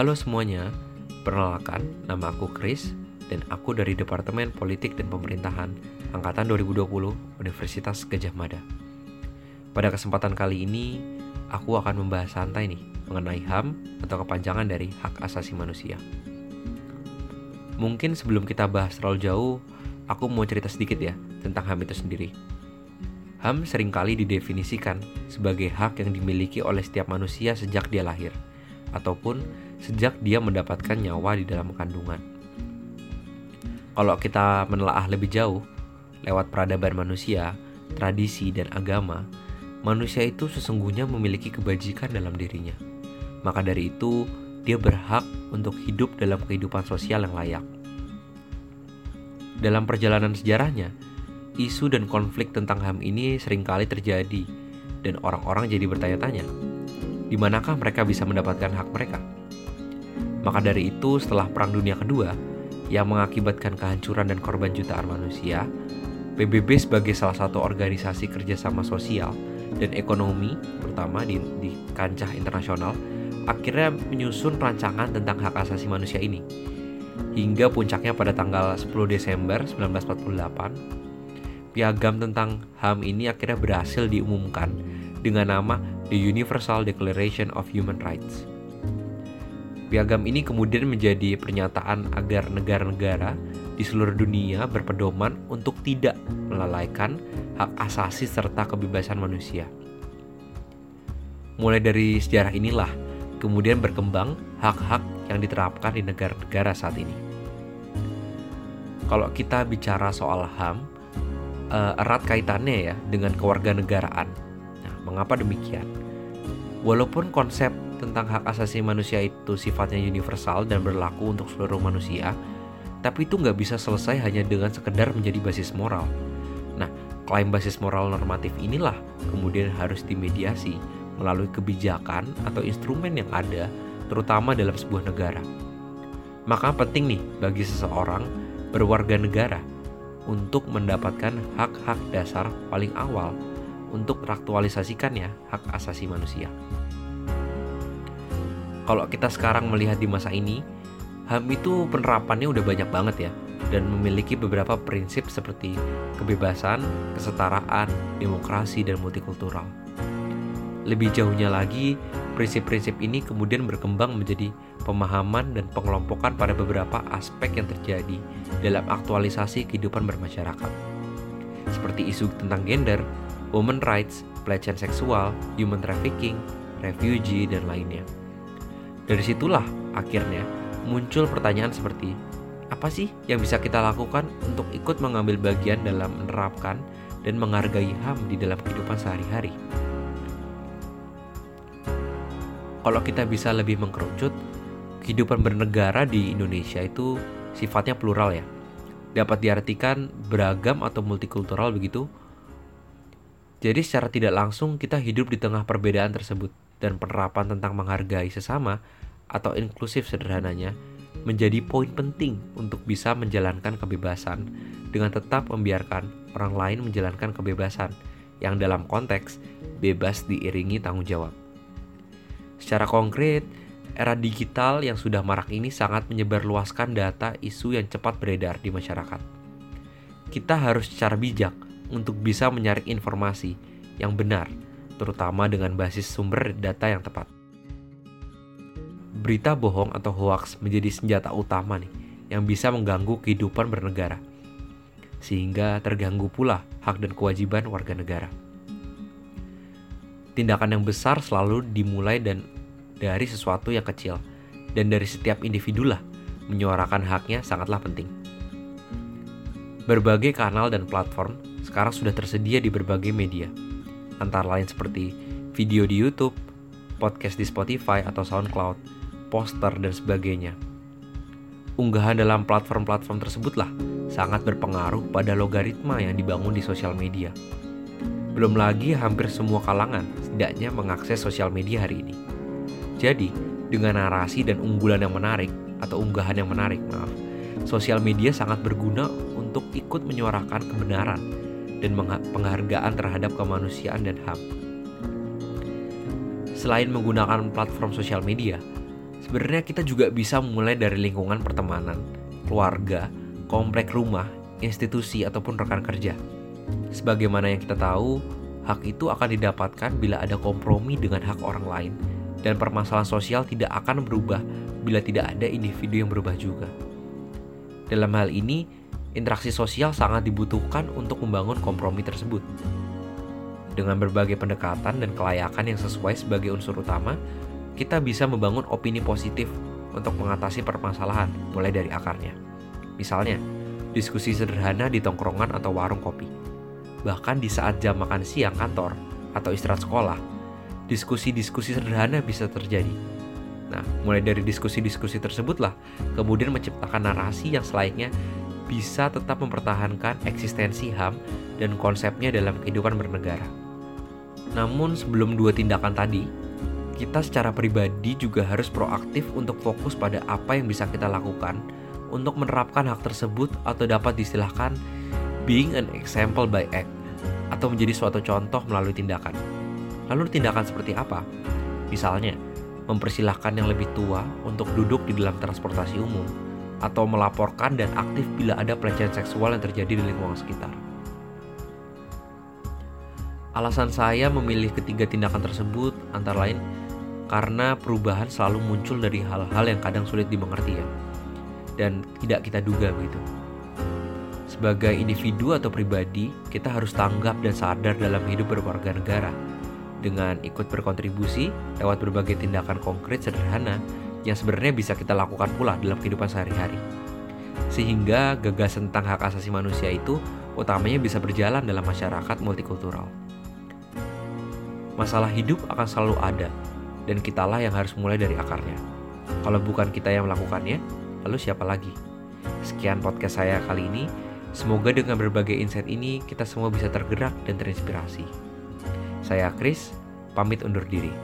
Halo semuanya, perkenalkan nama aku Chris dan aku dari Departemen Politik dan Pemerintahan Angkatan 2020 Universitas Gajah Mada. Pada kesempatan kali ini, aku akan membahas santai nih mengenai HAM atau kepanjangan dari hak asasi manusia. Mungkin sebelum kita bahas terlalu jauh, aku mau cerita sedikit ya tentang HAM itu sendiri. HAM sering kali didefinisikan sebagai hak yang dimiliki oleh setiap manusia sejak dia lahir, ataupun sejak dia mendapatkan nyawa di dalam kandungan. Kalau kita menelaah lebih jauh, lewat peradaban manusia, tradisi, dan agama, manusia itu sesungguhnya memiliki kebajikan dalam dirinya. Maka dari itu, dia berhak untuk hidup dalam kehidupan sosial yang layak. Dalam perjalanan sejarahnya, isu dan konflik tentang HAM ini sering kali terjadi, dan orang-orang jadi bertanya-tanya, di manakah mereka bisa mendapatkan hak mereka? Maka dari itu, setelah Perang Dunia Kedua, yang mengakibatkan kehancuran dan korban jutaan manusia, PBB sebagai salah satu organisasi kerjasama sosial dan ekonomi, terutama di, di kancah internasional, akhirnya menyusun rancangan tentang hak asasi manusia ini. Hingga puncaknya pada tanggal 10 Desember 1948, piagam tentang HAM ini akhirnya berhasil diumumkan dengan nama The Universal Declaration of Human Rights. Piagam ini kemudian menjadi pernyataan agar negara-negara di seluruh dunia berpedoman untuk tidak melalaikan hak asasi serta kebebasan manusia. Mulai dari sejarah inilah kemudian berkembang hak-hak yang diterapkan di negara-negara saat ini. Kalau kita bicara soal HAM, uh, erat kaitannya ya dengan kewarganegaraan. Nah, mengapa demikian? Walaupun konsep tentang hak asasi manusia itu sifatnya universal dan berlaku untuk seluruh manusia, tapi itu nggak bisa selesai hanya dengan sekedar menjadi basis moral. Nah, klaim basis moral normatif inilah kemudian harus dimediasi melalui kebijakan atau instrumen yang ada, terutama dalam sebuah negara. Maka penting nih bagi seseorang berwarga negara untuk mendapatkan hak-hak dasar paling awal untuk teraktualisasikannya hak asasi manusia. Kalau kita sekarang melihat di masa ini, HAM itu penerapannya udah banyak banget ya dan memiliki beberapa prinsip seperti kebebasan, kesetaraan, demokrasi, dan multikultural. Lebih jauhnya lagi, prinsip-prinsip ini kemudian berkembang menjadi pemahaman dan pengelompokan pada beberapa aspek yang terjadi dalam aktualisasi kehidupan bermasyarakat. Seperti isu tentang gender, women rights, pelecehan seksual, human trafficking, refugee, dan lainnya. Dari situlah akhirnya muncul pertanyaan seperti apa sih yang bisa kita lakukan untuk ikut mengambil bagian dalam menerapkan dan menghargai HAM di dalam kehidupan sehari-hari. Kalau kita bisa lebih mengkerucut, kehidupan bernegara di Indonesia itu sifatnya plural ya. Dapat diartikan beragam atau multikultural begitu. Jadi secara tidak langsung kita hidup di tengah perbedaan tersebut dan penerapan tentang menghargai sesama atau inklusif sederhananya menjadi poin penting untuk bisa menjalankan kebebasan dengan tetap membiarkan orang lain menjalankan kebebasan yang dalam konteks bebas diiringi tanggung jawab. Secara konkret, era digital yang sudah marak ini sangat menyebarluaskan data isu yang cepat beredar di masyarakat. Kita harus secara bijak untuk bisa menyaring informasi yang benar terutama dengan basis sumber data yang tepat. Berita bohong atau hoax menjadi senjata utama nih yang bisa mengganggu kehidupan bernegara. Sehingga terganggu pula hak dan kewajiban warga negara. Tindakan yang besar selalu dimulai dan dari sesuatu yang kecil dan dari setiap individu lah menyuarakan haknya sangatlah penting. Berbagai kanal dan platform sekarang sudah tersedia di berbagai media, antara lain seperti video di YouTube, podcast di Spotify atau SoundCloud, poster, dan sebagainya. Unggahan dalam platform-platform tersebutlah sangat berpengaruh pada logaritma yang dibangun di sosial media. Belum lagi hampir semua kalangan setidaknya mengakses sosial media hari ini. Jadi, dengan narasi dan unggulan yang menarik atau unggahan yang menarik, maaf, sosial media sangat berguna untuk ikut menyuarakan kebenaran dan penghargaan terhadap kemanusiaan dan HAM. Selain menggunakan platform sosial media, Sebenarnya kita juga bisa mulai dari lingkungan pertemanan, keluarga, komplek rumah, institusi ataupun rekan kerja. Sebagaimana yang kita tahu, hak itu akan didapatkan bila ada kompromi dengan hak orang lain dan permasalahan sosial tidak akan berubah bila tidak ada individu yang berubah juga. Dalam hal ini, interaksi sosial sangat dibutuhkan untuk membangun kompromi tersebut. Dengan berbagai pendekatan dan kelayakan yang sesuai sebagai unsur utama, kita bisa membangun opini positif untuk mengatasi permasalahan mulai dari akarnya. Misalnya, diskusi sederhana di tongkrongan atau warung kopi. Bahkan di saat jam makan siang kantor atau istirahat sekolah, diskusi-diskusi sederhana bisa terjadi. Nah, mulai dari diskusi-diskusi tersebutlah kemudian menciptakan narasi yang selayaknya bisa tetap mempertahankan eksistensi HAM dan konsepnya dalam kehidupan bernegara. Namun sebelum dua tindakan tadi, kita secara pribadi juga harus proaktif untuk fokus pada apa yang bisa kita lakukan untuk menerapkan hak tersebut atau dapat distilahkan being an example by act atau menjadi suatu contoh melalui tindakan. Lalu tindakan seperti apa? Misalnya, mempersilahkan yang lebih tua untuk duduk di dalam transportasi umum atau melaporkan dan aktif bila ada pelecehan seksual yang terjadi di lingkungan sekitar. Alasan saya memilih ketiga tindakan tersebut antara lain karena perubahan selalu muncul dari hal-hal yang kadang sulit dimengerti ya dan tidak kita duga begitu. Sebagai individu atau pribadi, kita harus tanggap dan sadar dalam hidup berwarga negara dengan ikut berkontribusi lewat berbagai tindakan konkret sederhana yang sebenarnya bisa kita lakukan pula dalam kehidupan sehari-hari. Sehingga gagasan tentang hak asasi manusia itu utamanya bisa berjalan dalam masyarakat multikultural. Masalah hidup akan selalu ada, dan kitalah yang harus mulai dari akarnya. Kalau bukan kita yang melakukannya, lalu siapa lagi? Sekian podcast saya kali ini. Semoga dengan berbagai insight ini kita semua bisa tergerak dan terinspirasi. Saya Chris, pamit undur diri.